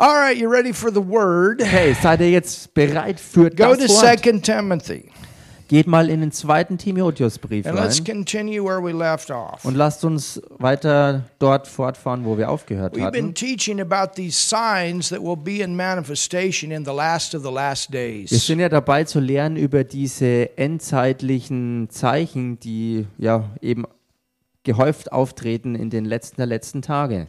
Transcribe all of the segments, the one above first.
All right, you ready for the word? Okay, seid ihr jetzt bereit für Go to das Wort? 2 Timothy Geht mal in den zweiten Timotheusbrief and let's rein continue where we left off. und lasst uns weiter dort fortfahren, wo wir aufgehört We've been hatten. teaching about these signs that will be in manifestation in the last of the last Wir days. sind ja dabei zu lernen über diese endzeitlichen Zeichen, die ja eben gehäuft auftreten in den letzten der letzten Tage.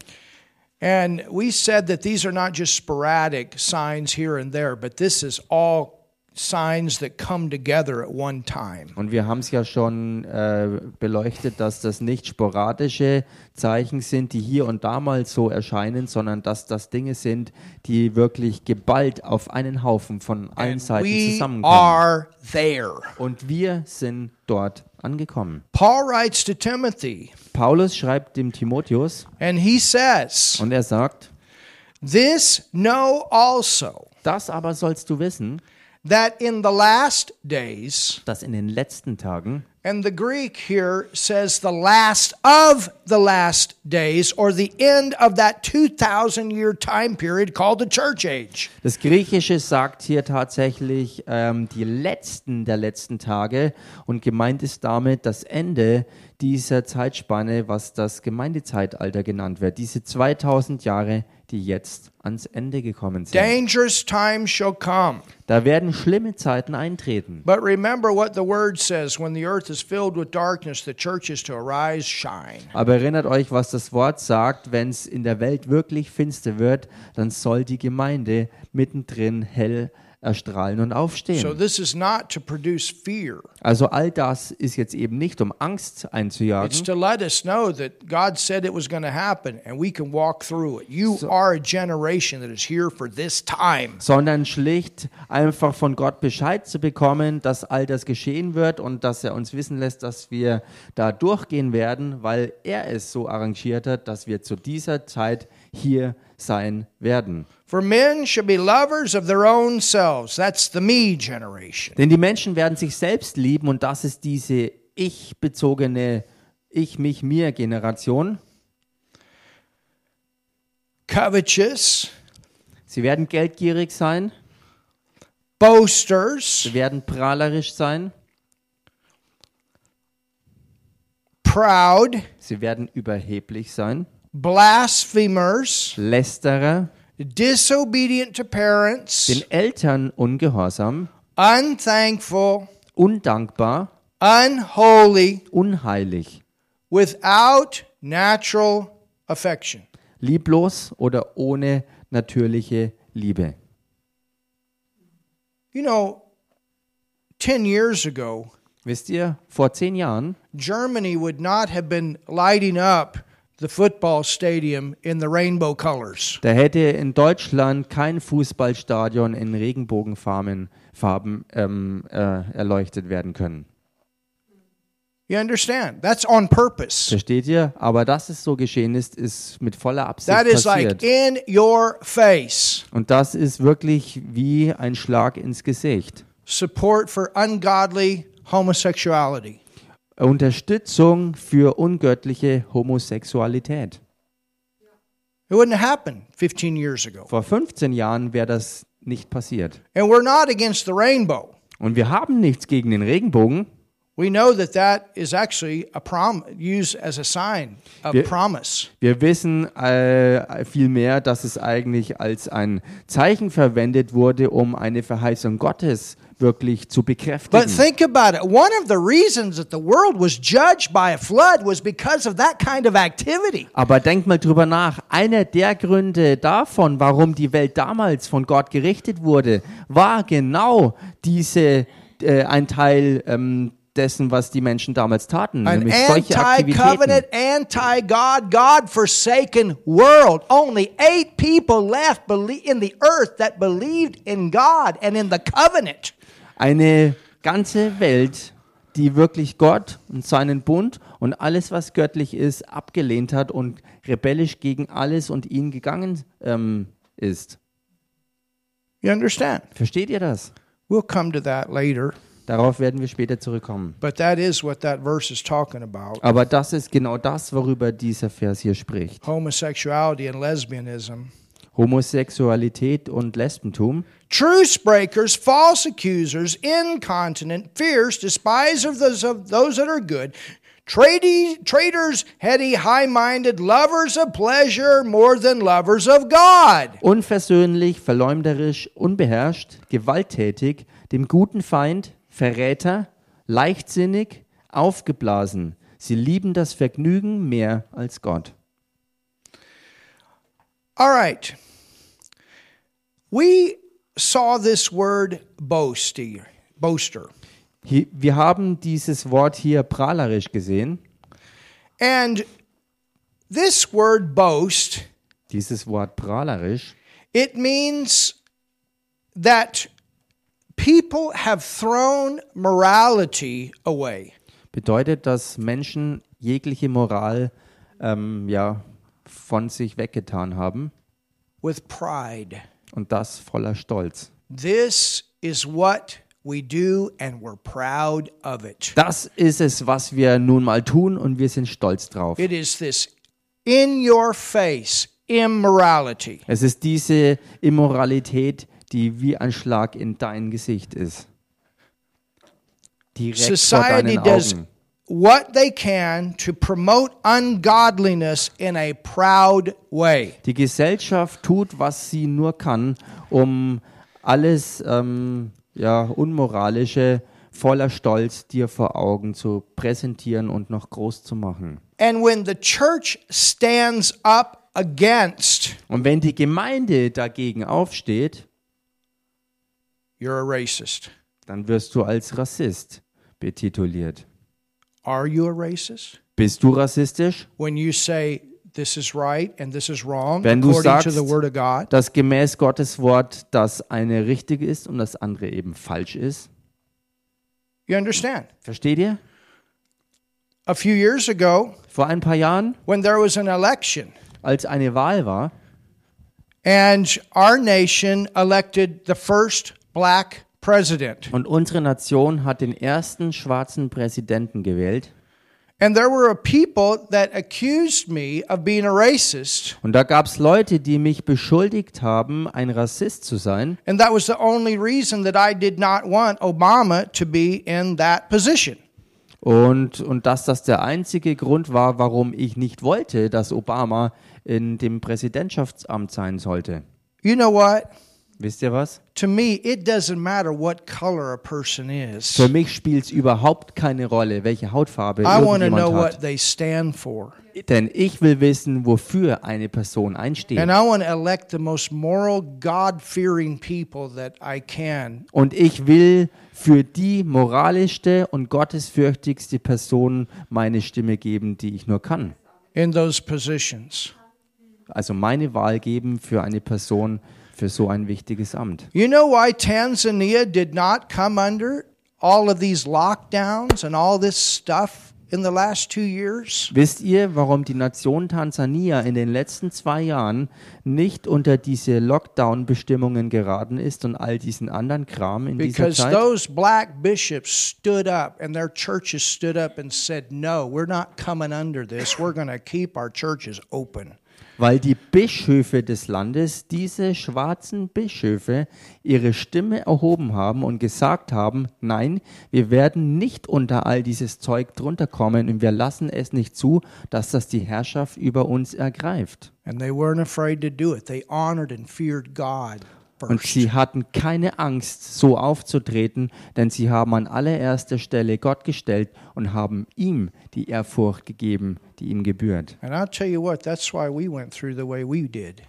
And we said that these are not just sporadic signs here and there, but this is all signs that come together at one time. Und wir haben es ja schon äh, beleuchtet, dass das nicht sporadische Zeichen sind, die hier und da mal so erscheinen, sondern dass das Dinge sind, die wirklich geballt auf einen Haufen von allen And Seiten we zusammenkommen. are there. Und wir sind dort angekommen. Paul writes to Timothy, Paulus schreibt dem Timotheus and he says, und er sagt, This know also, das aber sollst du wissen, that in the last days, dass in den letzten Tagen, and the Greek here says the last of the last days, or the end of that 2,000 year time period called the church age. das Griechische sagt hier tatsächlich ähm, die letzten der letzten Tage und gemeint ist damit das Ende dieser Zeitspanne, was das Gemeindezeitalter genannt wird. Diese 2000 Jahre, die jetzt ans Ende gekommen sind. Dangerous times shall come. Da werden schlimme Zeiten eintreten. But remember what the word says when the earth is filled with darkness, the church is to arise, shine. Aber erinnert euch, was das Wort sagt, wenn es in der Welt wirklich finster wird, dann soll die Gemeinde mittendrin hell erstrahlen und So aufstehen. this is not to produce fear. Also all das ist jetzt eben nicht, um Angst It's einzujagen, to let us know that God said it was going to happen and we can walk through it. You are a generation that is here for this time. sondern schlicht einfach von Gott Bescheid zu bekommen, dass all das geschehen wird und dass er uns wissen lässt, dass wir da durchgehen werden, weil er es so arrangiert hat, dass wir zu dieser Zeit hier sein werden. For men should be lovers of their own selves. That's the me generation. Denn die Menschen werden sich selbst lieben und das ist diese ich-bezogene Ich-mich-mir-Generation. Covetous, Sie werden geldgierig sein, boasters, sie werden prahlerisch sein, proud, sie werden überheblich sein, blasphemers, Lästerer, disobedient to parents, den Eltern ungehorsam, unthankful, undankbar, unholy, unheilig, without natural affection. lieblos oder ohne natürliche Liebe. You know, 10 years ago, Wisst ihr, vor zehn Jahren Germany would not have been lighting up the football stadium in the rainbow colors. Da hätte in Deutschland kein Fußballstadion in Regenbogenfarben Farben, ähm, äh, erleuchtet werden können. You understand? That's on purpose. Versteht ihr? Aber dass es so geschehen ist, ist mit voller Absicht That is passiert. like in your face. Und das ist wirklich wie ein Schlag ins Gesicht. Support for ungodly homosexuality. Unterstützung für ungöttliche Homosexualität. It wouldn't have happened 15 years ago. Vor 15 Jahren wäre das nicht passiert. And we're not against the rainbow. Und wir haben nichts gegen den Regenbogen. We know that that is actually a prom used as a sign of Wir- promise. Wir wissen äh, vielmehr, dass es eigentlich als ein Zeichen verwendet wurde, um eine Verheißung Gottes wirklich zu bekräftigen. But think about it. One of the reasons that the world was judged by a flood was because of that kind of activity. Aber denkt mal drüber nach. Einer der Gründe davon, warum die Welt damals von Gott gerichtet wurde, war genau diese äh, ein Teil ähm, dessen, was die Menschen damals taten, An nämlich solche anti-covenant, Aktivitäten. anti-God, God-forsaken world. Only eight people left in the earth that believed in God and in the covenant. Eine ganze Welt, die wirklich Gott und seinen Bund und alles, was göttlich ist, abgelehnt hat und rebellisch gegen alles und ihn gegangen ähm, ist. You understand? Versteht ihr das? We'll come to that later. Darauf werden wir später zurückkommen. But that is what that verse is talking about. Aber das ist genau das, worüber dieser Vers hier spricht. Homosexuality and lesbianism Homosexualität und Lesbentum. truce breakers, false accusers, incontinent, fierce, despisers of those, of those that are good, traitors, heady, high minded, lovers of pleasure more than lovers of God. Unversöhnlich, verleumderisch, unbeherrscht, gewalttätig, dem guten Feind, Verräter, leichtsinnig, aufgeblasen. Sie lieben das Vergnügen mehr als Gott. All right. We saw this word boasty, boaster. Wir haben dieses Wort hier prahlerisch gesehen. And this word boast, Dieses Wort prahlerisch it means that people have thrown morality away. bedeutet, dass Menschen jegliche Moral ähm, ja, von sich weggetan haben with pride. Und das voller Stolz. This is what we do, and we're proud of it. Das ist es, was wir nun mal tun und wir sind stolz drauf. It is this in your face immorality. Es ist diese Immoralität, die wie ein Schlag in dein Gesicht ist. Direkt vor Society deinen does Augen. What they can to promote ungodliness in a proud way. Die Gesellschaft tut, was sie nur kann, um alles ähm, ja, Unmoralische voller Stolz dir vor Augen zu präsentieren und noch groß zu machen. And when the church stands up against, Und wenn die Gemeinde dagegen aufsteht, you're a racist. dann wirst du als Rassist betituliert. Are you a racist? Bist du rassistisch? When you say this is right and this is wrong Wenn du according to sagst, the word of God, dass gemäß Gottes Wort das eine richtig ist und das andere eben falsch ist. you understand? Versteht ihr? A few years ago, Vor ein paar Jahren, when there was an election als eine Wahl war and our nation elected the first black president, und unsere Nation hat den ersten schwarzen Präsidenten gewählt, and there were a people that accused me of being a racist, und da gab es Leute, die mich beschuldigt haben, ein Rassist zu sein. and that was the only reason that I did not want Obama to be in that position. Und, und dass das der einzige Grund war, warum ich nicht wollte, dass Obama in dem Präsidentschaftsamt sein sollte. You know what? Wisst ihr was? To me, it doesn't matter what color a person is. Für mich spielt es überhaupt keine Rolle, welche Hautfarbe I want to know irgendjemand what hat. they stand for. Denn ich will wissen, wofür eine Person einsteht. And I want to elect the most moral, people that I can. Und ich will für die moralischste und gottesfürchtigste Person meine Stimme geben, die ich nur kann. in those positions. Also meine Wahl geben für eine Person für so ein wichtiges Amt. You know why Tanzania did not come under all of these lockdowns and all this stuff in the last two years? Wisst ihr, warum die Nation Tansania in den letzten zwei Jahren nicht unter diese Lockdown-Bestimmungen geraten ist und all diesen anderen Kram in dieser Because Zeit? those black bishops stood up and their churches stood up and said, No, we're not coming under this. We're going to keep our churches open. Weil die Bischöfe des Landes, diese schwarzen Bischöfe, ihre Stimme erhoben haben und gesagt haben, nein, wir werden nicht unter all dieses Zeug drunter kommen und wir lassen es nicht zu, dass das die Herrschaft über uns ergreift. And they weren't afraid to do it. They honored and feared God Und sie hatten keine Angst, so aufzutreten, denn sie haben an allererster Stelle Gott gestellt und haben ihm die Ehrfurcht gegeben, die ihm gebührt.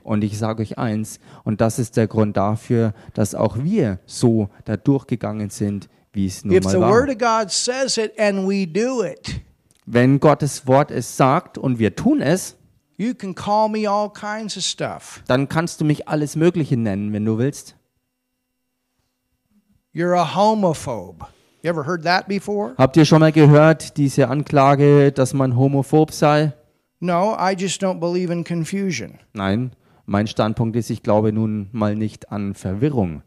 Und ich sage euch eins, und das ist der Grund dafür, dass auch wir so da durchgegangen sind, wie es nun mal war. Wenn Gottes Wort es sagt und wir tun es, you can call me all kinds of stuff. dann kannst du mich alles Mögliche nennen, wenn du willst. You're a homophobe. You ever heard that before? Habt ihr schon mal gehört, diese Anklage, dass man homophob sei? No, I just don't believe in confusion. Nein, mein Standpunkt ist, ich glaube nun mal nicht an Verwirrung.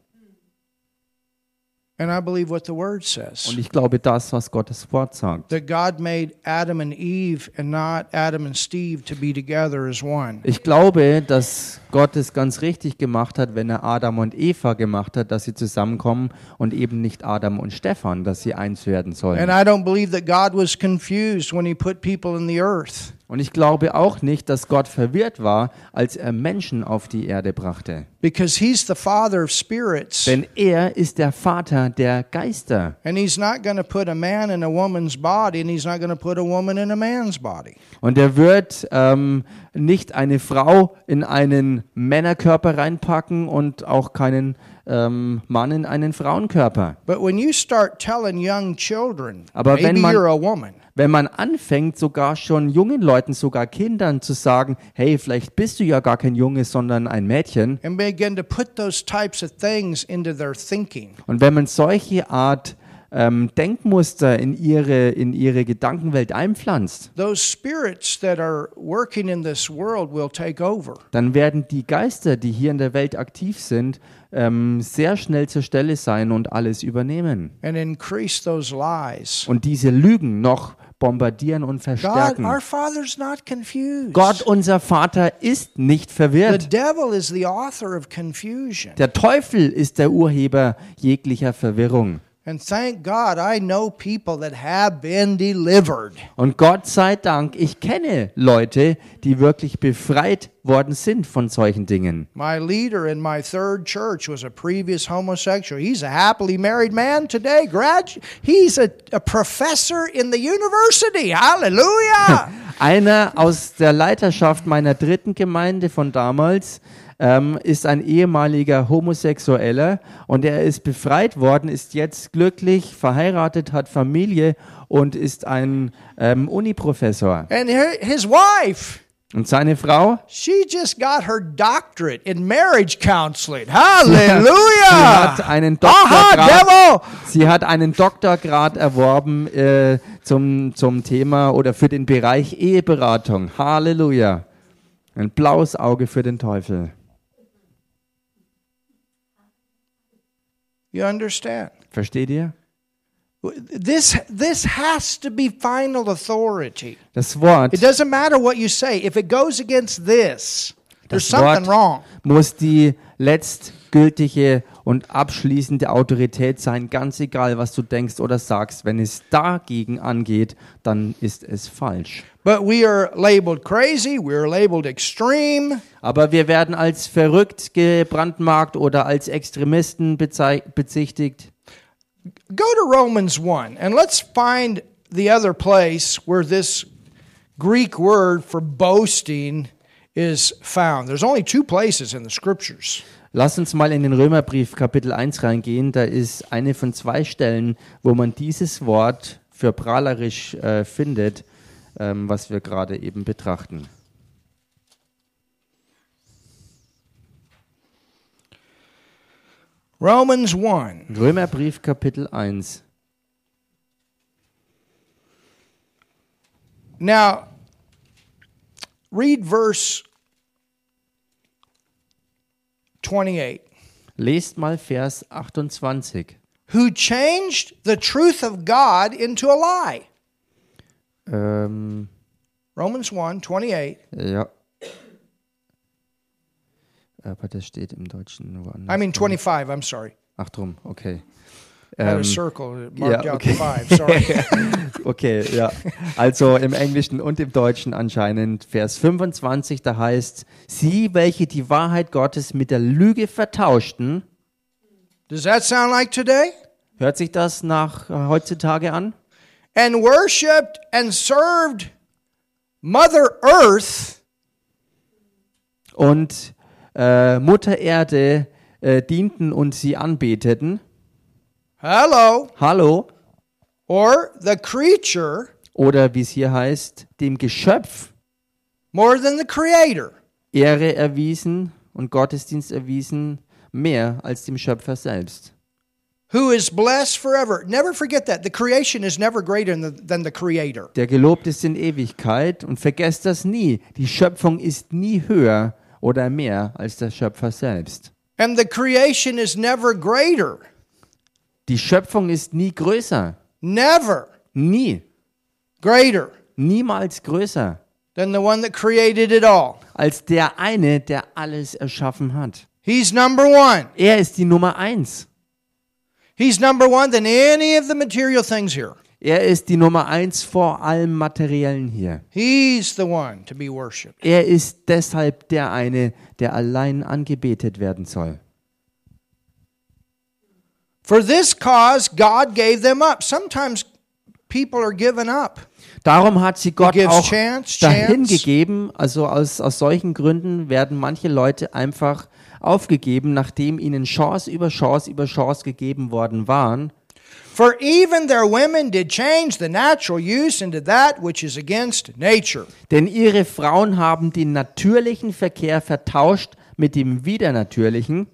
And I believe what the word says. Und ich glaube das, was Gottes Wort sagt. That God made Adam and Eve and not Adam and Steve to be together as one. Ich glaube, dass Gott es ganz richtig gemacht hat, wenn er Adam und Eva gemacht hat, dass sie zusammenkommen und eben nicht Adam und Stefan, dass sie eins werden And sollen. I don't believe that God was confused when he put people in the earth. Und ich glaube auch nicht, dass Gott verwirrt war, als er Menschen auf die Erde brachte. Because he's the father of spirits. Denn er ist der Vater der Geister. And he's not going to put a man in a woman's body, and he's not going to put a woman in a man's body. Und er wird ähm, nicht eine Frau in einen Männerkörper reinpacken und auch keinen ähm, Mann in einen Frauenkörper. But when you start telling young children, Aber wenn man- you're a woman, Wenn man anfängt, sogar schon jungen Leuten, sogar Kindern zu sagen, hey, vielleicht bist du ja gar kein Junge, sondern ein Mädchen. and begin to put those types of things into their thinking, Und wenn man solche Art ähm, Denkmuster in ihre, in ihre Gedankenwelt einpflanzt, those spirits that are working in this world will take over. dann werden die Geister, die hier in der Welt aktiv sind, ähm, sehr schnell zur Stelle sein und alles übernehmen. and increase those lies. Und diese Lügen noch bombardieren und God, verstärken. our Father's not confused. Gott, unser Vater, ist nicht the verwirrt. devil is the author of confusion. Der Teufel ist der Urheber jeglicher Verwirrung. And thank God I know people that have been delivered. Und Gott sei Dank, ich kenne Leute, die wirklich befreit worden sind von solchen Dingen. My leader in my third church was a previous homosexual. He's a happily married man today. Gradu- he's a, a professor in the university. Hallelujah. Einer aus der Leiterschaft meiner dritten Gemeinde von damals ähm, ist ein ehemaliger Homosexueller und er ist befreit worden, ist jetzt glücklich, verheiratet, hat Familie und ist ein ähm, Uniprofessor. and hi- his wife, Und seine Frau, she just got her doctorate in marriage counseling. sie Hallelujah. hat einen Aha, Doktorgrad, devil. sie hat einen Doktorgrad erworben äh, zum, zum Thema oder für den Bereich Eheberatung. Halleluja. Ein blaues Auge für den Teufel. You understand? Versteht ihr? This, this has to be final authority. Das Wort, It doesn't matter what you say. If it goes against this, there's something Wort wrong. muss die letztgültige und abschließende Autorität sein, ganz egal, was du denkst oder sagst. Wenn es dagegen angeht, dann ist es falsch. But we are labeled crazy, we're labeled extreme, Aber wir werden als verrückt gebrandmarkt oder als Extremisten bezichtigt. Go to Romans 1 and let's find the other place where this Greek word for boasting is found. There's only two places in the scriptures. Lass uns mal in den Römerbrief Kapitel 1 reingehen. Da ist eine von zwei Stellen, wo man dieses Wort für prahlerisch äh, findet, ähm, was wir gerade eben betrachten. Romans 1. Römerbrief Kapitel 1. Now, read verse 28. Lest mal Vers 28. Who changed the truth of God into a lie. Ähm, Romans 1 28. ja. Aber das steht im Deutschen woanders. I mean 25, I'm sorry. Ach drum, okay. Ähm, circle marked ja, out okay. the five, sorry. Okay, ja. Also im Englischen und im Deutschen anscheinend Vers 25, da heißt, sie, welche die Wahrheit Gottes mit der Lüge vertauschten, Does that sound like today? hört sich das nach heutzutage an? And worshiped and served Mother Earth Und äh, Mutter Erde äh, dienten und sie anbeteten. hello, Hallo? or the creature Oder wie es hier heißt, dem Geschöpf more than the creator. Ehre erwiesen und Gottesdienst erwiesen, mehr als dem Schöpfer selbst. Who is blessed forever. Never forget that. The creation is never greater than the, creator. Der gelobt ist in Ewigkeit und vergesst das nie. Die Schöpfung ist nie höher oder mehr als der Schöpfer selbst. And the creation is never greater Die Schöpfung ist nie größer. never Nie. greater Niemals größer than the one that created it all. als der eine, der alles erschaffen hat. He's number one. Er ist die Nummer eins. He's number one than any of the material things here. Er ist die Nummer eins vor allem Materiellen hier. He's the one to be worshiped. Er ist deshalb der eine, der allein angebetet werden soll. For this cause, God gave them up. Sometimes people are given up. Darum hat sie Gott auch chance, dahin chance. gegeben. Also aus, aus solchen Gründen werden manche Leute einfach aufgegeben, nachdem ihnen Chance über Chance über Chance gegeben worden waren. For even their women did change the natural use into that which is against nature. Denn ihre Frauen haben den natürlichen Verkehr vertauscht mit dem widernatürlichen.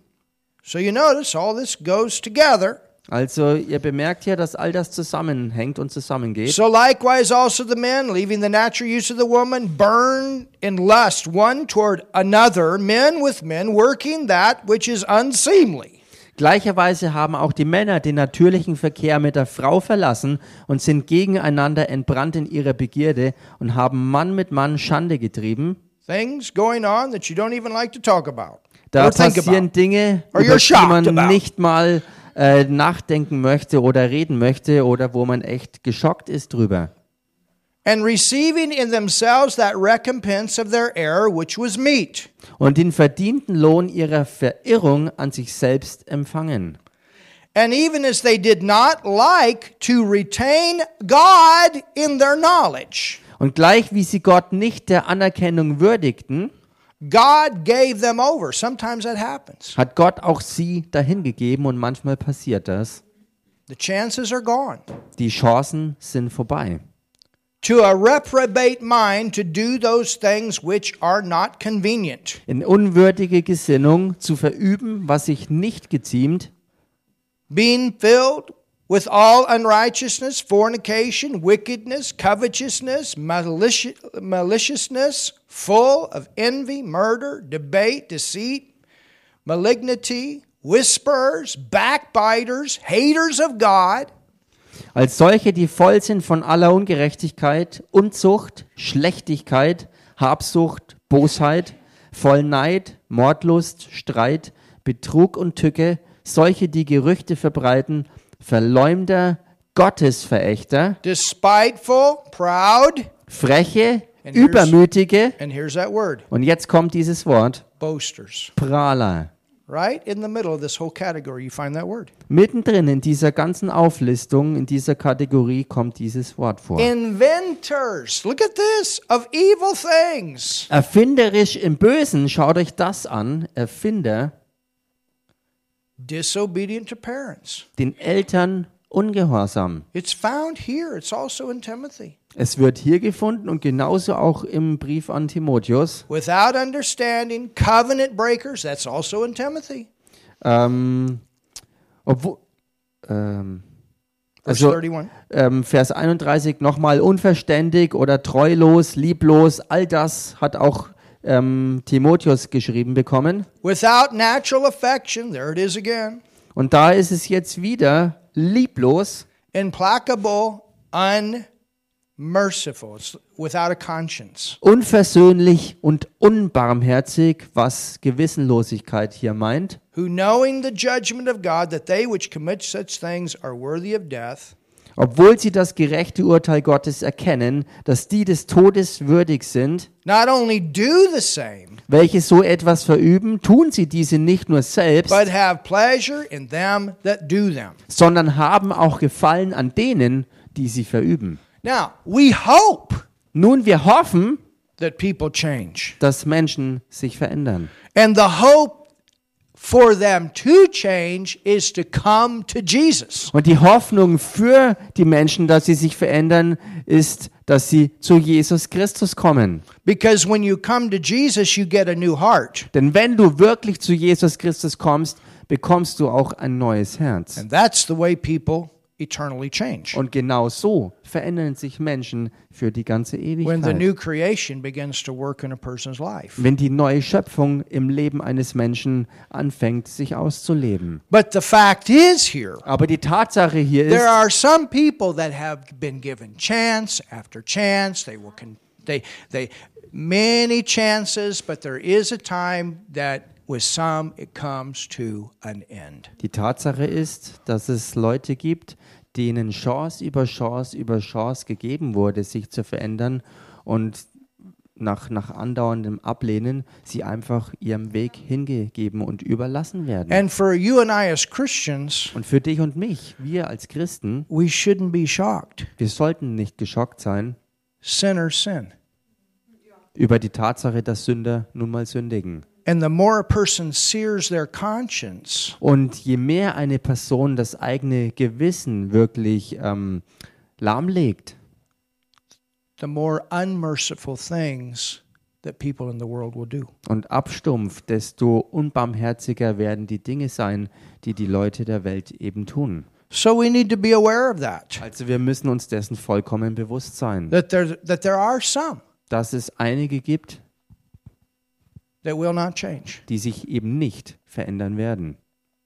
So you notice all this goes together. Also ihr bemerkt hier, dass all das zusammenhängt und zusammengeht. So likewise also the men, leaving the natural use of the woman, burn in lust one toward another, men with men, working that which is unseemly. Gleicherweise haben auch die Männer den natürlichen Verkehr mit der Frau verlassen und sind gegeneinander entbrannt in ihrer Begierde und haben Mann mit Mann Schande getrieben. Things going on that you don't even like to talk about. Da passieren. Dinge, über die man nicht mal äh, nachdenken möchte oder reden möchte oder wo man echt geschockt ist drüber. And receiving in themselves that recompense of their error which was meet. Und den verdienten Lohn ihrer Verirrung an sich selbst empfangen. And even as they did not like to retain God in their knowledge, Und gleich wie sie Gott nicht der Anerkennung würdigten, God gave them over. Sometimes that happens. hat Gott auch sie dahingegeben und manchmal passiert das. The chances are gone. Die Chancen sind vorbei. To a reprobate mind to do those things which are not convenient. In unwürdige Gesinnung zu verüben, was sich nicht geziemt, being filled with all unrighteousness, fornication, wickedness, covetousness, malici- maliciousness, full of envy, murder, debate, deceit, malignity, whisperers, backbiters, haters of God, als solche, die voll sind von aller Ungerechtigkeit, Unzucht, Schlechtigkeit, Habsucht, Bosheit, voll Neid, Mordlust, Streit, Betrug und Tücke, solche, die Gerüchte verbreiten, Verleumder, Gottesverächter, despiteful, proud, Freche, And Übermütige, and here's that word, und jetzt kommt dieses Wort, boasters. Prahler. Right in the middle of this whole category, you find that word. Mittendrin in dieser ganzen Auflistung, in dieser Kategorie kommt dieses Wort vor. Inventors, look at this, of evil things. Erfinderisch im Bösen, schaut euch das an. Erfinder, Disobedient to parents. den Eltern ungehorsam. It's found here. It's also in Timothy. Es wird hier gefunden und genauso auch im Brief an Timotheus. Without understanding, covenant breakers. That's also in Timothy. Ähm, obwohl, ähm, also 31. ähm, Vers 31 nochmal unverständig oder treulos, lieblos, all das hat auch ähm, Timotheus geschrieben bekommen. Without natural affection. There it is again. Und da ist es jetzt wieder lieblos, Implacable, unmerciful. Without a conscience. unversöhnlich und unbarmherzig, was Gewissenlosigkeit hier meint. Who knowing the judgment of God, that they which commit such things are worthy of death, Obwohl sie das gerechte Urteil Gottes erkennen, dass die des Todes würdig sind, not only do the same, welche so etwas verüben, tun sie diese nicht nur selbst, but have pleasure in them that do them. sondern haben auch Gefallen an denen, die sie verüben. Now, we hope Nun, wir hoffen, that people change. dass Menschen sich verändern. And the hope for them to change is to come to Jesus. Und die Hoffnung für die Menschen, dass sie sich verändern, ist, dass sie zu Jesus Christus kommen. Because when you come to Jesus, you get a new heart. Denn wenn du wirklich zu Jesus Christus kommst, bekommst du auch ein neues Herz. And that's the way people eternally change. Und genau so verändern sich Menschen für die ganze When the Ewigkeit. new creation begins to work in a person's life. Wenn die neue Schöpfung im Leben eines Menschen anfängt, sich auszuleben. But the fact is here, Aber die Tatsache hier ist, there are some people that have been given chance after chance. They will con- they they many chances, but there is a time that with some it comes to an end. Die Tatsache ist, dass es Leute gibt, denen Chance über Chance über Chance gegeben wurde, sich zu verändern und nach, nach andauerndem Ablehnen sie einfach ihrem Weg hingegeben und überlassen werden. And for you and I as Christians, Und für dich und mich, wir als Christen, we shouldn't be shocked. wir sollten nicht geschockt sein Sinners sin. über die Tatsache, dass Sünder nun mal sündigen. And the more a person sears their conscience, Und je mehr eine Person das eigene Gewissen wirklich ähm, lahmlegt, the more unmerciful things that people in the world will do. und abstumpft, desto unbarmherziger werden die Dinge sein, die die Leute der Welt eben tun. So we need to be aware of that. Also wir müssen uns dessen vollkommen bewusst sein, That there that there are some dass es einige gibt, that will not change. Die sich eben nicht verändern werden.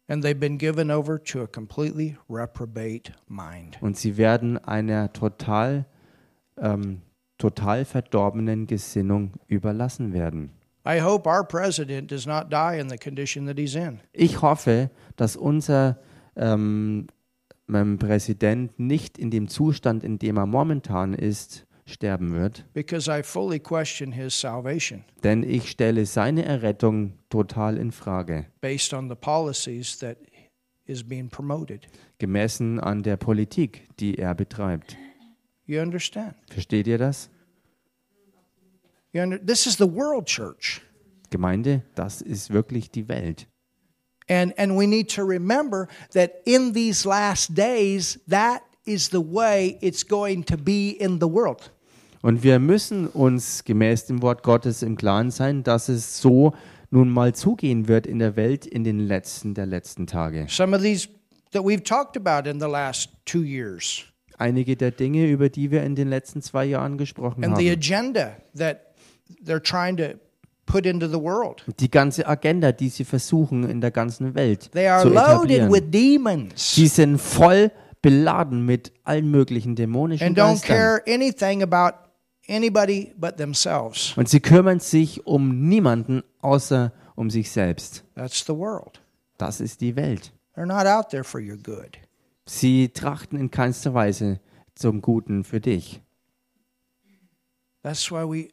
And they've been given over to a completely reprobate mind. Und sie werden einer total, ähm, total verdorbenen Gesinnung überlassen werden. I hope our president does not die in the condition that he's in. Ich hoffe, dass unser ähm, Präsident nicht in dem Zustand, in dem er momentan ist, sterben wird. Because I fully question his salvation Denn ich stelle seine Errettung total in Frage, based on the policies that is being promoted. gemessen an der Politik, die er betreibt. You understand? Versteht ihr das? You under, this is the world church. Gemeinde, das ist wirklich die Welt. And and we need to remember that in these last days that is the way it's going to be in the world. Und wir müssen uns gemäß dem Wort Gottes im Klaren sein, dass es so nun mal zugehen wird in der Welt in den letzten der letzten Tage. Some of these that we've talked about in the last 2 years. Einige der Dinge, über die wir in den letzten zwei Jahren gesprochen and the haben. agenda that they're trying to put into the world. Die ganze Agenda, die sie versuchen in der ganzen Welt They are zu loaded with demons Sie sind voll beladen mit allen möglichen dämonischen and don't Geistern. care anything about anybody but themselves. Und sie kümmern sich um niemanden außer um sich selbst. That's the world. Das ist die Welt. They're not out there for your good. Sie trachten in keinster Weise zum Guten für dich. That's why we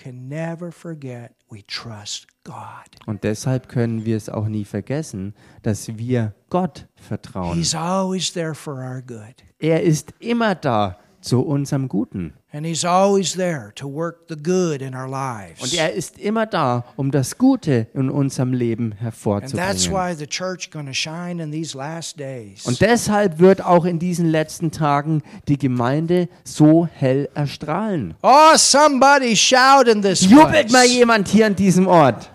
can never forget we trust God. Und deshalb können wir es auch nie vergessen, dass wir Gott vertrauen. He's always there for our good. Er ist immer da zu unserem Guten. Und er ist immer da, um das Gute in unserem Leben hervorzubringen. Und deshalb wird auch in diesen letzten Tagen die Gemeinde so hell erstrahlen. Oh, somebody shout in this Jubelt mal jemand hier an diesem Ort.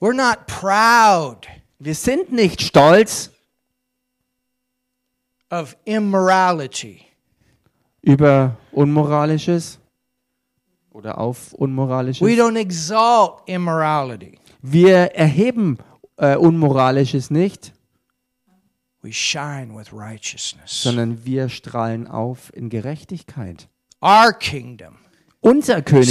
We're not proud Wir sind nicht stolz of immorality. über Unmoralisches oder auf Unmoralisches. We don't exalt immorality. Wir erheben äh, Unmoralisches nicht, We shine with righteousness. sondern wir strahlen auf in Gerechtigkeit. Our kingdom. Unser Königreich.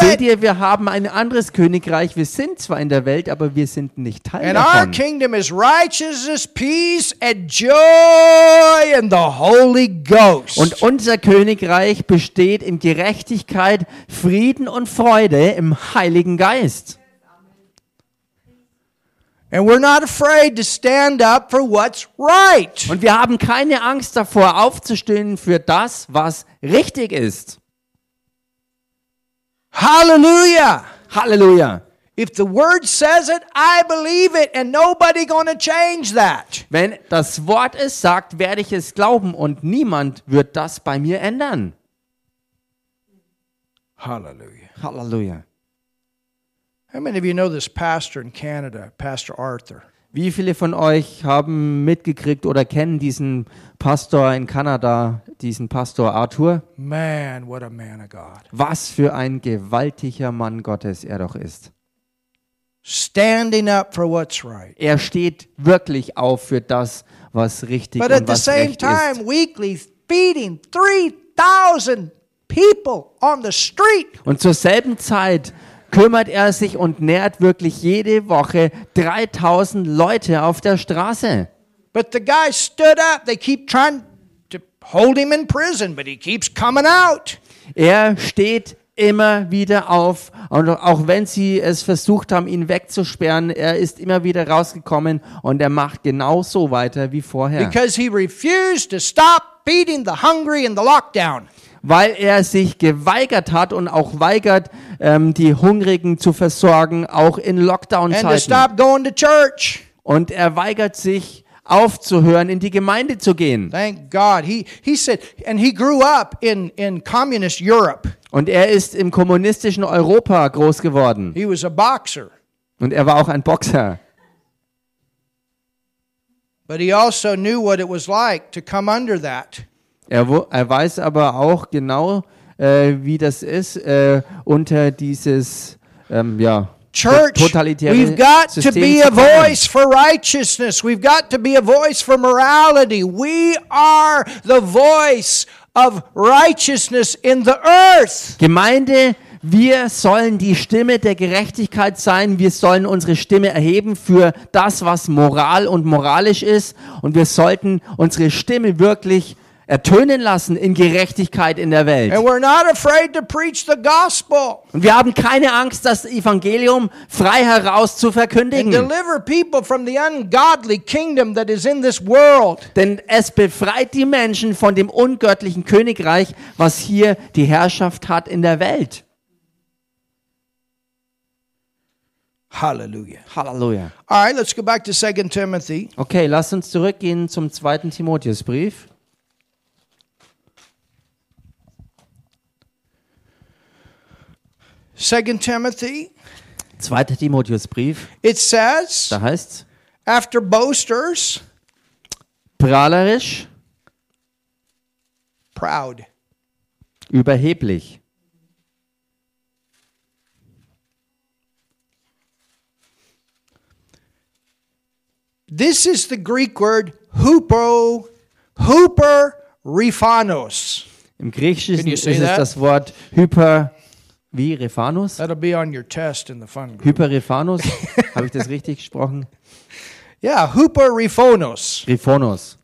Seht ihr, wir haben ein anderes Königreich. Wir sind zwar in der Welt, aber wir sind nicht Teil And our davon. kingdom is righteousness, peace, and joy in the Holy Ghost. Und unser Königreich besteht in Gerechtigkeit, Frieden und Freude im Heiligen Geist. And we're not afraid to stand up for what's right. Und wir haben keine Angst davor, aufzustehen für das, was richtig ist. Hallelujah. Halleluja. If the word says it, I believe it, and nobody going to change that. Wenn das Wort es sagt, werde ich es glauben und niemand wird das bei mir ändern. Hallelujah. Halleluja. How many of you know this pastor in Canada, Pastor Arthur? Wie viele von euch haben mitgekriegt oder kennen diesen Pastor in Kanada, diesen Pastor Arthur? Man, what a man of God. Was für ein gewaltiger Mann Gottes er doch ist. Standing up for what's right. Er steht wirklich auf für das, was richtig But at und the was same recht time, ist. weekly feeding 3,000 people on the street. Und zur selben Zeit kümmert er sich und nährt wirklich jede Woche 3000 Leute auf der Straße. But the guy stood up. They keep trying to hold him in prison, but he keeps coming out. Er steht immer wieder auf und auch wenn sie es versucht haben, ihn wegzusperren, er ist immer wieder rausgekommen und er macht genauso weiter wie vorher. Because he refused to stop feeding the hungry in the lockdown. Weil er sich geweigert hat und auch weigert, ähm, die Hungrigen zu versorgen, auch in Lockdown-Zeiten. Und er weigert sich aufzuhören, in die Gemeinde zu gehen. Thank God. He he said, and he grew up in in communist Europe. Und er ist im kommunistischen Europa groß geworden. He was a boxer, Und er war auch ein Boxer. but he also knew what it was like to come under that. Er, er weiß aber auch genau, äh, wie das ist, äh, unter dieses, ähm, ja, Church, we've got to be a voice for righteousness. We've got to be a voice for morality. We are the voice of righteousness in the earth. Gemeinde, wir sollen die Stimme der Gerechtigkeit sein. Wir sollen unsere Stimme erheben für das, was moral und moralisch ist. Und wir sollten unsere Stimme wirklich ertönen lassen in Gerechtigkeit in der Welt. And we're not afraid to preach the gospel Und wir haben keine Angst, das Evangelium frei heraus zu verkündigen. deliver people from the ungodly kingdom that is in this world. Denn es befreit die Menschen von dem ungöttlichen Königreich, was hier die Herrschaft hat in der Welt. Hallelujah. Halleluja. All right, let's go back to 2 Timothy. Okay, lasst uns zurückgehen zum zweiten Timotheusbrief. Second Timothy. Zweiter Timotheusbrief. It says, Da heißt's after boasters, prahlerisch, proud. überheblich. This is the Greek word hupo, rephanos. Im Griechischen ist es that? das Wort Hyper, wie Rephanus? That'll be on your test in the fun group. Hyperrephanus? Habe ich das richtig gesprochen? Yeah, huper rephonos. Rephonos.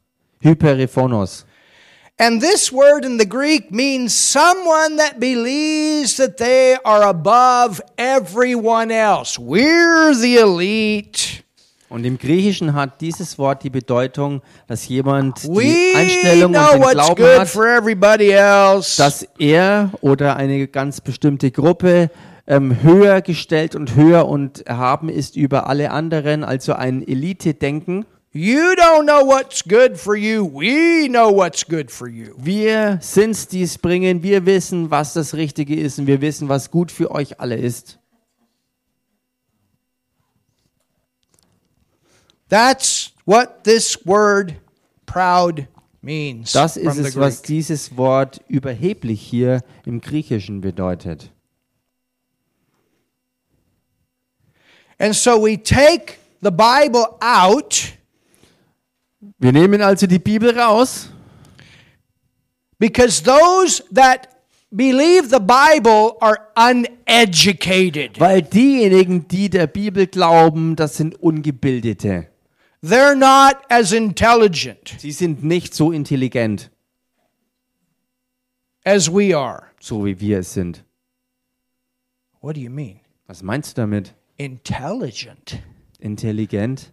And this word in the Greek means someone that believes that they are above everyone else. We're the elite. Und im Griechischen hat dieses Wort die Bedeutung, dass jemand die Einstellung und den Glauben hat, dass er oder eine ganz bestimmte Gruppe ähm, höher gestellt und höher und erhaben ist über alle anderen, also ein Elite-Denken. You don't know what's good for you. We know what's good for you. Wir sind's, die es bringen. Wir wissen, was das Richtige ist und wir wissen, was gut für euch alle ist. That's what this word proud means. Das ist es, was dieses Wort überheblich hier im Griechischen bedeutet. And so we take the Bible out Wir nehmen also die Bibel raus, because those that believe the Bible are uneducated. weil diejenigen, die der Bibel glauben, das sind Ungebildete. They're not as intelligent Sie sind nicht so intelligent, as we are. so wie wir es sind. What do you mean? Was meinst du damit? Intelligent. Intelligent?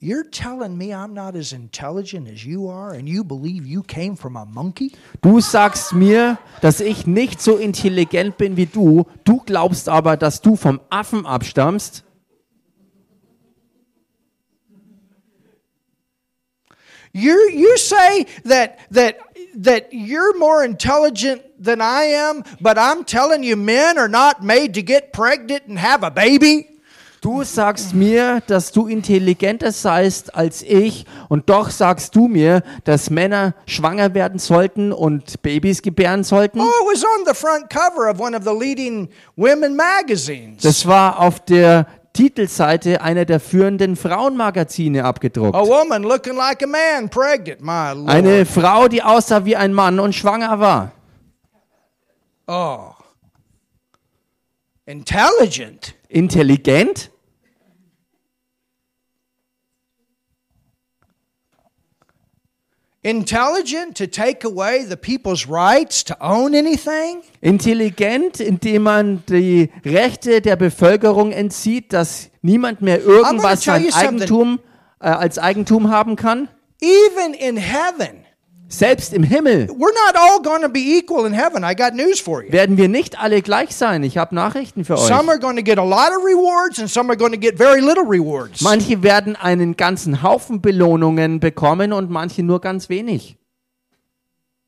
You're telling me I'm not as intelligent as you are and you believe you came from a monkey? Du sagst mir, dass ich nicht so intelligent bin wie du, du glaubst aber, dass du vom Affen abstammst. You you say that that that you're more intelligent than I am, but I'm telling you, men are not made to get pregnant and have a baby. Du sagst mir, dass du intelligenter seist als ich und doch sagst du mir, dass Männer schwanger werden sollten und Babys gebären sollten. Oh, it was on the front cover of one of the leading women magazines. Das war auf der Titelseite einer der führenden Frauenmagazine abgedruckt. A woman looking like a man, pregnant. Eine Frau, die aussah wie ein Mann und schwanger war. Oh. Intelligent. Intelligent? Intelligent to take away the people's rights to own anything? Intelligent, indem man die Rechte der Bevölkerung entzieht, dass niemand mehr irgendwas sein. Eigentum, äh, als Eigentum haben kann? Even in heaven. Selbst im Himmel We're not all going to be equal in heaven. I got news for you. werden wir nicht alle gleich sein. Ich habe Nachrichten für euch. Some are going to get a lot of rewards and some are going to get very little rewards. Manche werden einen ganzen Haufen Belohnungen bekommen und manche nur ganz wenig.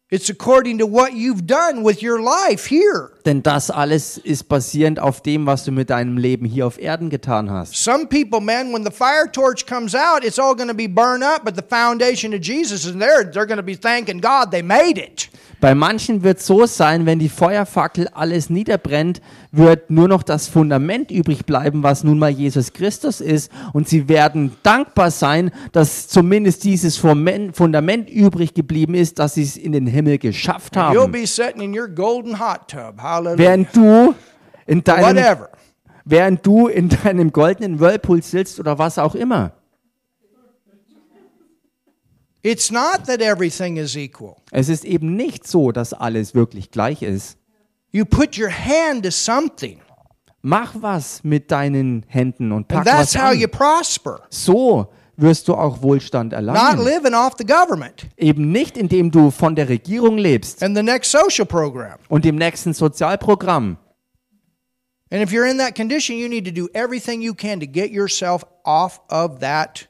It's according to what you've done with your life here. Denn das alles ist basierend auf dem, was du mit deinem Leben hier auf Erden getan hast. Some people, man, when the fire torch comes out, it's all going to be burned up, but the foundation of Jesus is there. They're going to be thanking God they made it. Bei manchen wird so sein, wenn die Feuerfackel alles niederbrennt, wird nur noch das Fundament übrig bleiben, was nun mal Jesus Christus ist. Und sie werden dankbar sein, dass zumindest dieses Fundament übrig geblieben ist, dass sie es in den Himmel geschafft You'll haben. be sitting in your golden hot tub. Hallelujah. Während du in deinem, Whatever. während du in deinem goldenen Whirlpool sitzt oder was auch immer. It's not that everything is equal. Es ist eben nicht so, dass alles wirklich gleich ist. You put your hand to something, Mach was mit deinen Händen und and pack that's was how you an. prosper. So wirst du auch Wohlstand erlangen. living off the government Eben nicht, indem du von der Regierung lebst and the next social program. und dem nächsten Sozialprogramm. And if you're in that condition, you need to do everything you can to get yourself off of that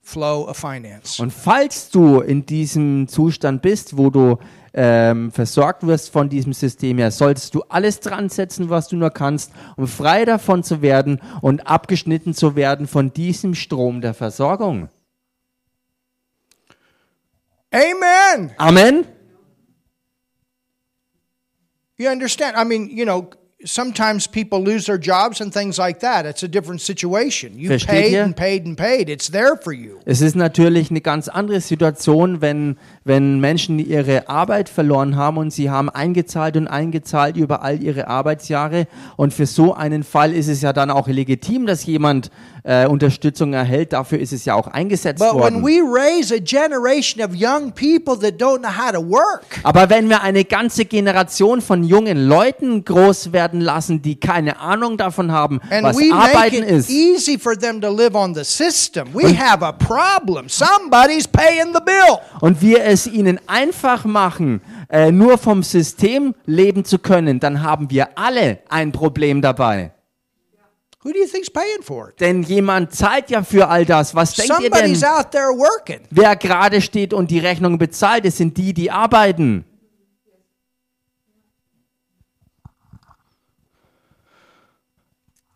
flow of finance. Und falls du in diesem Zustand bist, wo du ähm, versorgt wirst von diesem System her, solltest du alles dran setzen, was du nur kannst, um frei davon zu werden und abgeschnitten zu werden von diesem Strom der Versorgung. Amen. Amen. You understand? I mean, you know, sometimes people lose their jobs and things like that. It's a different situation. You Versteht paid ihr? and paid and paid. It's there for you. Es ist natürlich eine ganz andere Situation, wenn, wenn Menschen ihre Arbeit verloren haben und sie haben eingezahlt und eingezahlt über all ihre Arbeitsjahre. Und für so einen Fall ist es ja dann auch legitim, dass jemand äh, Unterstützung erhält. Dafür ist es ja auch eingesetzt But when worden. we raise a generation of young people that don't know how to work, Aber wenn wir eine ganze Generation von jungen Leuten groß werden lassen, die keine Ahnung davon haben, and was Arbeiten it ist, easy for them to live on the system, we have a problem. Somebody's paying the bill. und wir es ihnen einfach machen, äh, nur vom System leben zu können, dann haben wir alle ein Problem dabei. Who do you think's paying for it? Denn jemand zahlt ja für all das. Was denkt ihr denn? Somebody's out there working. Wer gerade steht und die Rechnung bezahlt, es sind die, die arbeiten.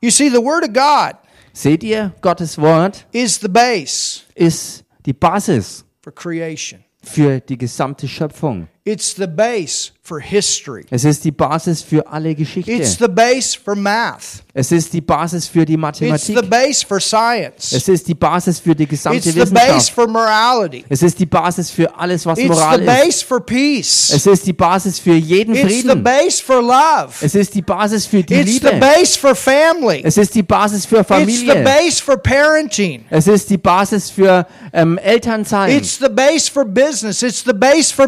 You see, the Word of God Seht ihr, Gottes Wort is the base ist die Basis for creation. Für die gesamte Schöpfung. It's the base for history. Es ist die Basis für alle Geschichte. It's the base for math. Es ist die Basis für die It's the base for science. Es ist die Basis für die gesamte It's the base for morality. Es ist die Basis für alles, was It's Moral the ist. base for peace. Es ist die Basis für jeden It's the base for love. Es ist die Basis für die It's the base for family. Es ist die Basis für It's the base for parenting. Es ist die Basis für ähm, Elternsein. It's the base for business. It's the base for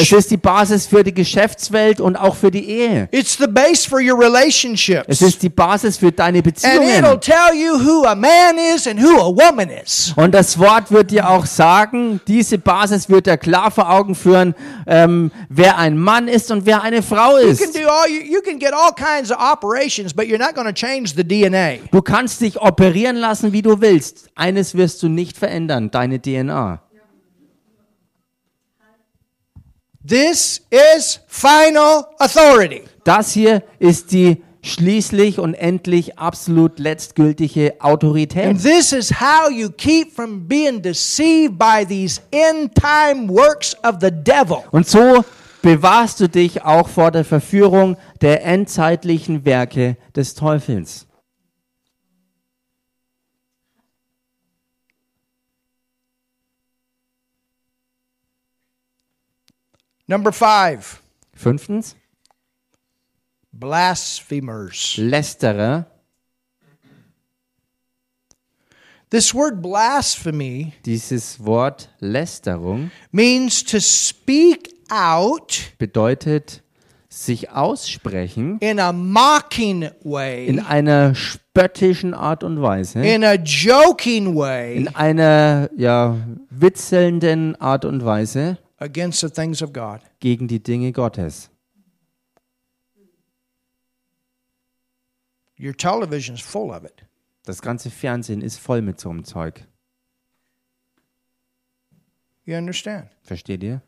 Es ist die Basis für die Geschäftswelt und auch für die Ehe. It's the base for your Es relationships. ist die Basis für deine And it'll Beziehungen. tell you who a man is and who a woman is. Und das Wort wird dir auch sagen, diese Basis wird dir klar vor Augen führen, ähm, wer ein Mann ist und wer eine Frau You ist. can do all you, you can get all kinds of operations, but you're not going to change the DNA. Du kannst dich operieren lassen, wie du willst. Eines wirst du nicht verändern, deine DNA. This is final authority. Das hier ist die schließlich und endlich absolut letztgültige And Autorität. this is how you keep from being deceived by these end time works of the devil. Und so bewahrst du dich auch vor der Verführung der endzeitlichen Werke des Teufels. Number five, Fünftens, blasphemers. Lästerer. This word blasphemy Dieses Wort Lästerung means to speak out bedeutet sich aussprechen in a mocking way, in einer spöttischen Art und Weise, in a joking way. In einer ja witzelnden Art und Weise against the things of God. gegen die Dinge Gottes. Your television's full of it. Das ganze Fernsehen ist voll mit so einem Zeug. You understand? Versteht ihr?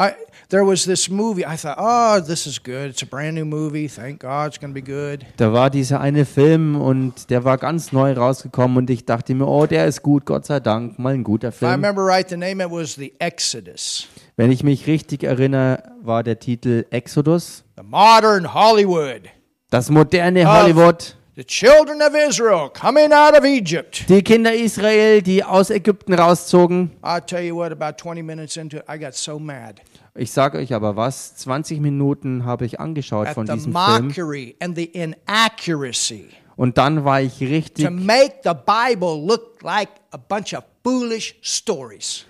I there was this movie. I thought, oh, this is good. It's a brand new movie. Thank God, it's going to be good. Da war dieser eine Film und der war ganz neu rausgekommen und ich dachte mir, oh, der ist gut, Gott sei Dank, mal ein guter If I Film. remember right, the name it was The Exodus, Wenn ich mich richtig erinnere, war der Titel Exodus, the modern Hollywood, das moderne. Hollywood, the children of Israel coming out of Egypt. die Kinder Israel, die aus Ägypten rauszogen. I'll tell you what. About 20 minutes into it, I got so mad Ich sage euch aber was, 20 Minuten habe ich angeschaut at von the diesem Film mockery and the inaccuracy und dann war ich richtig to make the Bible look like a bunch of foolish stories.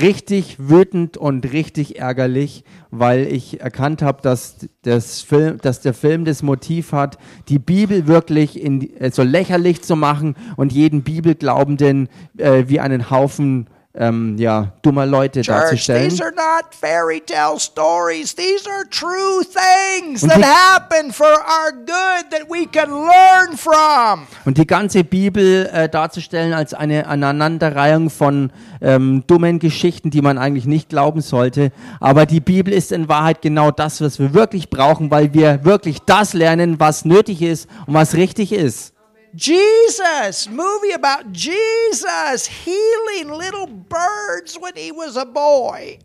Richtig wütend und richtig ärgerlich, weil ich erkannt habe, dass, das dass der Film das Motiv hat, die Bibel wirklich in, äh, so lächerlich zu machen und jeden Bibelglaubenden äh, wie einen Haufen ähm, ja, dummer Leute Church, darzustellen. these are not fairy tale stories. These are true things Und that die- happen for our good that we can learn from. Und die ganze Bibel äh, darzustellen als eine Aneinanderreihung von ähm, dummen Geschichten, die man eigentlich nicht glauben sollte. Aber die Bibel ist in Wahrheit genau das, was wir wirklich brauchen, weil wir wirklich das lernen, was nötig ist und was richtig ist. Jesus, movie about Jesus healing little birds when he was a boy.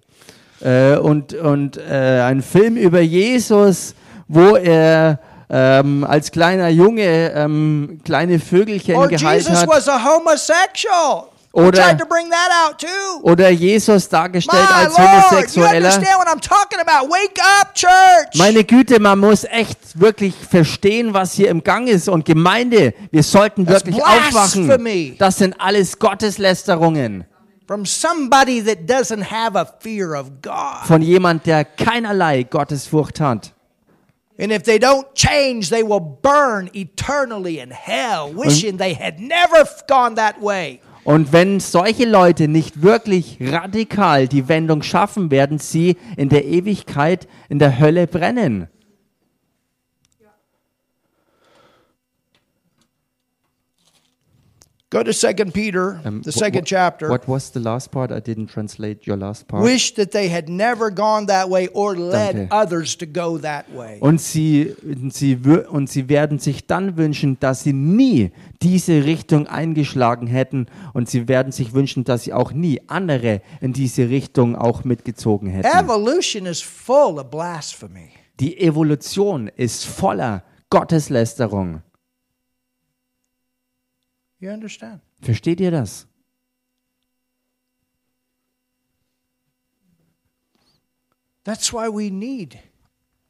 Äh, und und äh, ein Film über Jesus, wo er ähm, als kleiner Junge ähm, kleine Vögelchen Or geheilt Jesus hat. was a homosexual. Oder-. Oder Jesus dargestellt My als Homosexueller. understand what I'm talking about. Wake up, church. Meine Güte, man muss echt wirklich verstehen, was hier im Gang ist. Und Gemeinde, wir sollten That's wirklich aufwachen. Das sind alles Gotteslästerungen From somebody that doesn't have a fear of God. von jemand, der keinerlei Gottesfurcht hat. And if they don't change, they will burn eternally in hell, wishing they had never gone that way. Und wenn solche Leute nicht wirklich radikal die Wendung schaffen, werden sie in der Ewigkeit in der Hölle brennen. Go to 2 Peter, Um, the second chapter. What was the last part? I didn't translate your last part. Wish that they had never gone that way or led Danke. others to go that way. Und sie, und, sie, und sie werden sich dann wünschen, dass sie nie diese Richtung eingeschlagen hätten. Und sie werden sich wünschen, dass sie auch nie andere in diese Richtung auch mitgezogen hätten. Evolution is full of blasphemy. Die Evolution ist voller Gotteslästerung. You understand? Versteht ihr das? That's why we need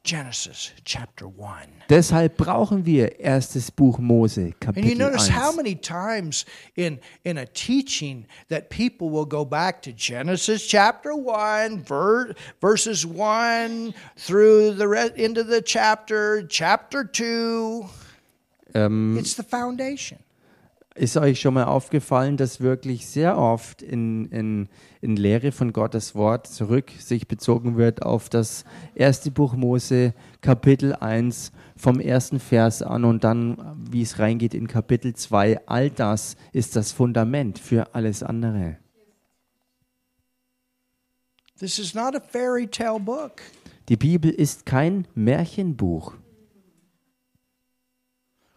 Genesis chapter 1. Deshalb brauchen wir erstes Buch Mose, And you Kapitel notice how many times in, in a teaching that people will go back to Genesis chapter 1, ver, verses 1 through the re- into the chapter, chapter 2. Ähm, It's the foundation. Ist euch schon mal aufgefallen, dass wirklich sehr oft in, in, in Lehre von Gottes Wort zurück sich bezogen wird auf das erste Buch Mose, Kapitel 1, vom ersten Vers an und dann, wie es reingeht in Kapitel 2. All das ist das Fundament für alles andere. This is not a fairy tale book. Die Bibel ist kein Märchenbuch.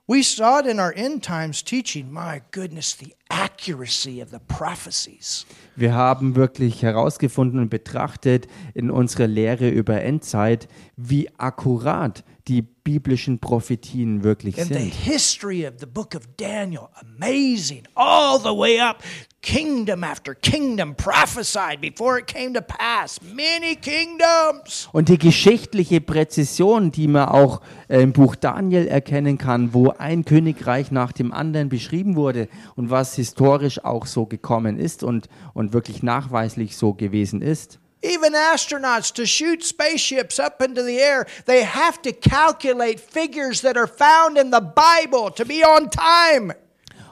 We saw it in our end times teaching. My goodness, the accuracy of the prophecies. Wir haben wirklich herausgefunden und betrachtet in unserer Lehre über Endzeit, wie akkurat die biblischen Prophetien wirklich And the sind. history of the book of Daniel, amazing. All the way up, kingdom after kingdom prophesied before it came to pass. Many kingdoms. Und die geschichtliche Präzision, die man auch äh, im Buch Daniel erkennen kann, wo ein Königreich nach dem anderen beschrieben wurde und was historisch auch so gekommen ist und, und wirklich nachweislich so gewesen ist. Even astronauts to shoot spaceships up into the air, they have to calculate figures that are found in the Bible to be on time.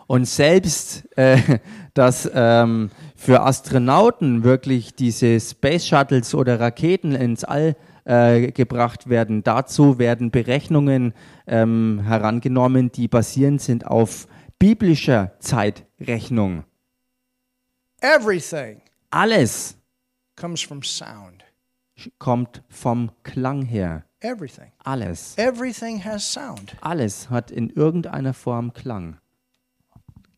Und selbst, äh, dass ähm, für Astronauten wirklich diese Space Shuttles oder Raketen ins All äh, gebracht werden, dazu werden Berechnungen ähm, herangenommen, die basierend sind auf biblischer Zeitrechnung. Everything Alles comes from sound. kommt vom Klang her. Everything. Alles. Everything has sound. Alles hat in irgendeiner Form Klang.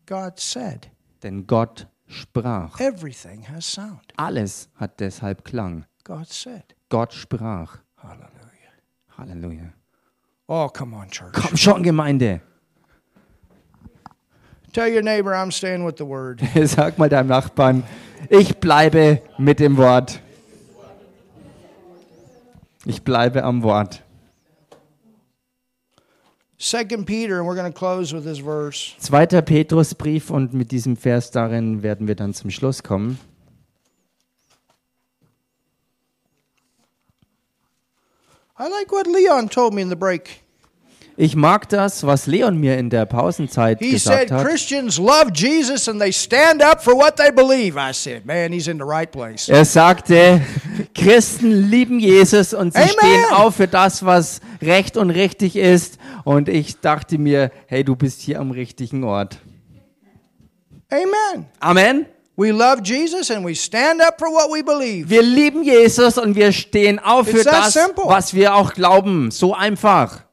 God said, Denn Gott sprach. everything has sound. Alles hat deshalb Klang. God said. Gott sprach. Hallelujah. Halleluja. Oh, come on, church. Komm schon, Gemeinde. Tell your neighbor I'm staying with the word. Sag mal deinem Nachbarn, ich bleibe mit dem Wort. Ich bleibe am Wort. Second Peter, and we're going to close with this verse. Zweiter Petrusbrief und mit diesem Vers darin werden wir dann zum Schluss kommen. I like what Leon told me in the break. Ich mag das, was Leon mir in der Pausenzeit He gesagt said hat. Christians love Jesus and they stand up for what they believe. I said, man, he's in the right place. Er sagte, Christen lieben Jesus und sie Amen. stehen auf für das, was recht und richtig ist. Und ich dachte mir, hey, du bist hier am richtigen Ort. Amen. Amen. We love Jesus and we stand up for what we believe. Wir lieben Jesus und wir stehen auf für It's das, simple. was wir auch glauben. So einfach.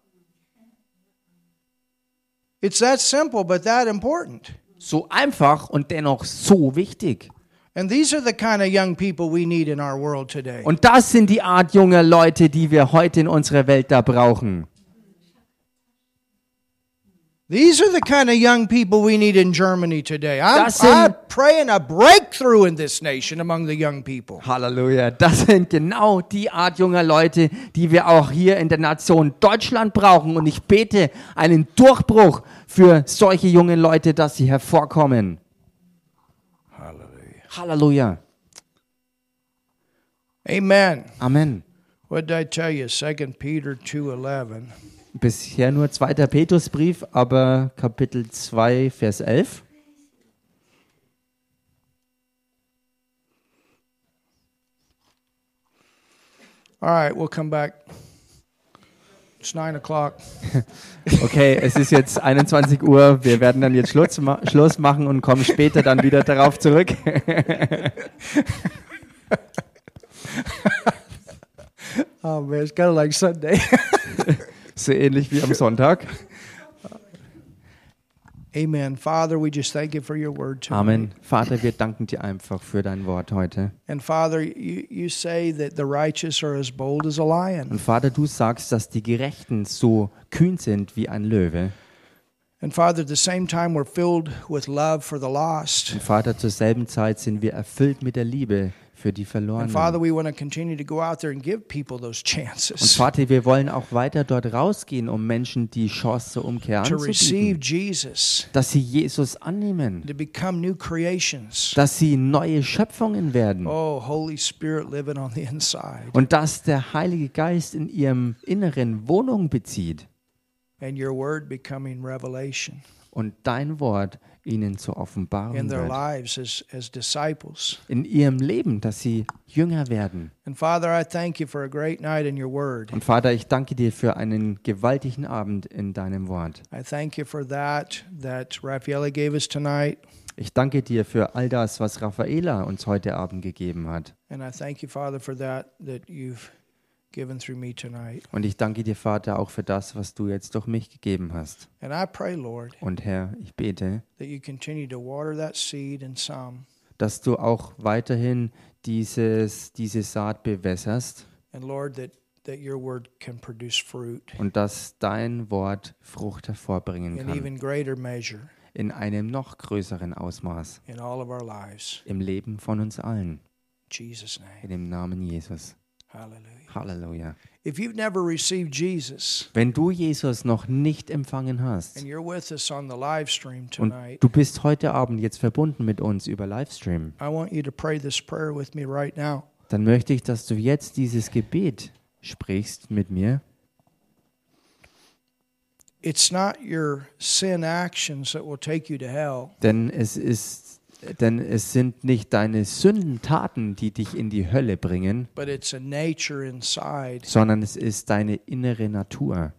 It's that simple, but that important. So einfach und dennoch so wichtig. And these are the kind of young people we need in our world today. Und das sind die Art junger Leute, die wir heute in unserer Welt da brauchen. These are the kind of young people we need in Germany today. I'm, Das sind- I'm praying a breakthrough in this nation among the young people. Halleluja. Das sind genau die Art junger Leute, die wir auch hier in der Nation Deutschland brauchen. Und ich bete einen Durchbruch für solche jungen Leute, dass sie hervorkommen. Hallelujah. Halleluja. Amen. Amen. What did I tell you? 2 Peter 2:11. Bisher nur 2. Petrusbrief, aber Kapitel 2, Vers 11. All right, we'll come back. It's nine o'clock. Okay, es ist jetzt 21 Uhr. Wir werden dann jetzt Schluss, ma Schluss machen und kommen später dann wieder darauf zurück. Oh man, it's kind of like Sunday. So ähnlich wie am Sonntag. Amen. Father, we just thank you for your word tonight. Amen. Vater, wir danken dir einfach für dein Wort heute. And Father, you, you say that the righteous are as bold as a lion. Und Vater, du sagst, dass die Gerechten so kühn sind wie ein Löwe. And Father, at the same time, we're filled with love for the lost. Und Vater, zur selben Zeit sind wir erfüllt mit der Liebe für die Verlorenen. Und Vater, wir wollen auch weiter dort rausgehen, um Menschen die Chance zur Umkehr anzubieten. Dass sie Jesus annehmen. Dass sie neue Schöpfungen werden. Oh. Und dass der Heilige Geist in ihrem Inneren Wohnung bezieht. Und dein Wort ihnen Offenbarung their wird. lives as, as disciples. In ihrem Leben, dass sie Jünger werden. And Father, I thank you for a great night in your word. Und Vater, ich danke dir für einen gewaltigen Abend in deinem Wort. I thank you for that that Raffaele gave us tonight. Ich danke dir für all das, was Raffaela uns heute Abend gegeben hat. And I thank you, Father, for that that you've given through me tonight. Und ich danke dir, Vater, auch für das, was du jetzt durch mich gegeben hast. And I pray, Lord, Und Herr, ich bete, that you continue to water that seed in some, dass du auch weiterhin dieses, diese Saat bewässerst and Lord, that, that your word can produce fruit und dass dein Wort Frucht hervorbringen in kann. even greater measure In einem noch größeren Ausmaß in all of our lives. im Leben von uns allen. In Jesus' name. In dem Namen Jesus. Hallelujah. Halleluja. If you've never received Jesus Wenn du Jesus noch nicht empfangen hast and you're with us on the live stream und tonight, du bist heute Abend jetzt verbunden mit uns über Livestream, I want you to pray this prayer with me right now. dann möchte ich, dass du jetzt dieses Gebet sprichst mit mir. It's not your sin actions that will take you to hell. Denn es ist, denn es sind nicht deine Sündentaten, die dich in die Hölle bringen, but it's a nature inside sondern es ist deine innere Natur,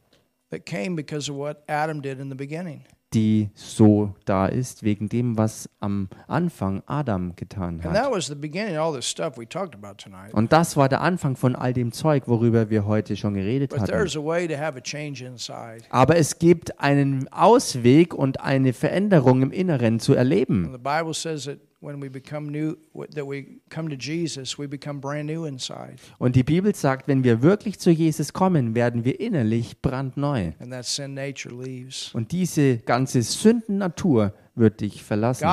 die so da ist, wegen dem, was am Anfang Adam getan hat. Und das war der Anfang von all dem Zeug, worüber wir heute schon geredet But hatten. there's a way to have a change inside. Aber es gibt einen Ausweg und eine Veränderung im Inneren zu erleben. The Bible says that when we become new, that we come to Jesus, we become brand new inside. Und die Bibel sagt, wenn wir wirklich zu Jesus kommen, werden wir innerlich brandneu. And that sin nature leaves. Und diese ganze Sündennatur wird dich verlassen.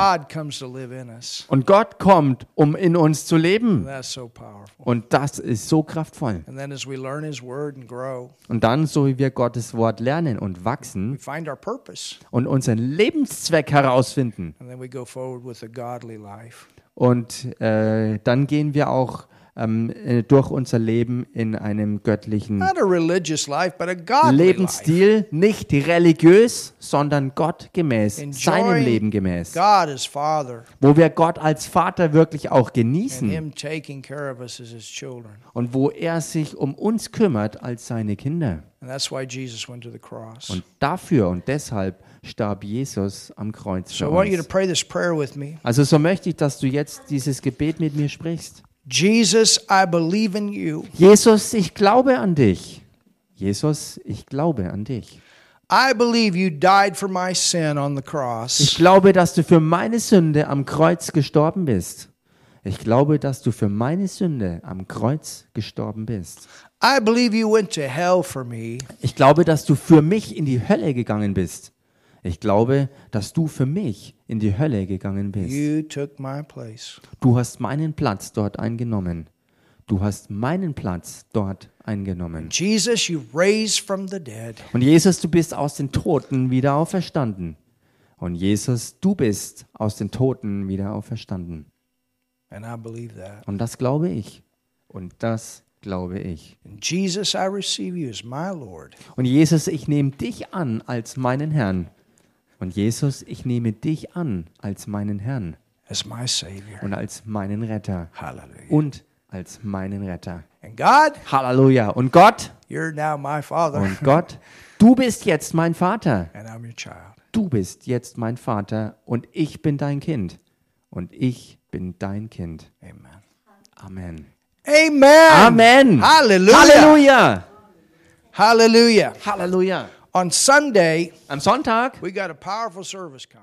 Und Gott kommt, um in uns zu leben. Und das ist so kraftvoll. Und dann, so wie wir Gottes Wort lernen und wachsen und unseren Lebenszweck herausfinden, und äh, dann gehen wir auch ähm, äh, durch unser Leben in einem göttlichen life, life. Lebensstil, nicht religiös, sondern gottgemäß, Enjoying seinem Leben gemäß, wo wir Gott als Vater wirklich auch genießen und wo er sich um uns kümmert als seine Kinder. Und dafür und deshalb starb Jesus am Kreuz für uns. Also so möchte ich, dass du jetzt dieses Gebet mit mir sprichst. Jesus, I believe in you. Jesus, ich glaube an dich. Jesus, ich glaube an dich. I believe you died for my sin on the Ich cross. glaube, dass du für meine Sünde am Kreuz gestorben bist. Ich glaube, dass du für meine Sünde am Kreuz gestorben bist. I believe you went to hell for me. Ich glaube, dass du für mich in die Hölle gegangen bist. Ich glaube, dass du für mich in die Hölle gegangen bist. You took my place. Du hast meinen Platz dort eingenommen. Du hast meinen Platz dort eingenommen. Jesus, you raised from the dead. Und Jesus, du bist aus den Toten wieder auferstanden. Und Jesus, du bist aus den Toten wieder auferstanden. And I believe that. Und das glaube ich. Und das glaube ich. And Jesus, I receive you as my Lord. Und Jesus, ich nehme dich an als meinen Herrn. Und Jesus, ich nehme dich an als meinen Herrn as my Savior. und als meinen Retter Hallelujah. und als meinen Retter. And God, Halleluja. Und Gott, you're now my Father, und Gott, du bist jetzt mein Vater. and I'm your child. Du bist jetzt mein Vater und ich bin dein Kind. Und ich bin dein Kind. Amen. Amen. Amen. Amen. Hallelujah. Halleluja. Hallelujah. Halleluja. On Sunday, Am Sonntag we got a powerful service coming.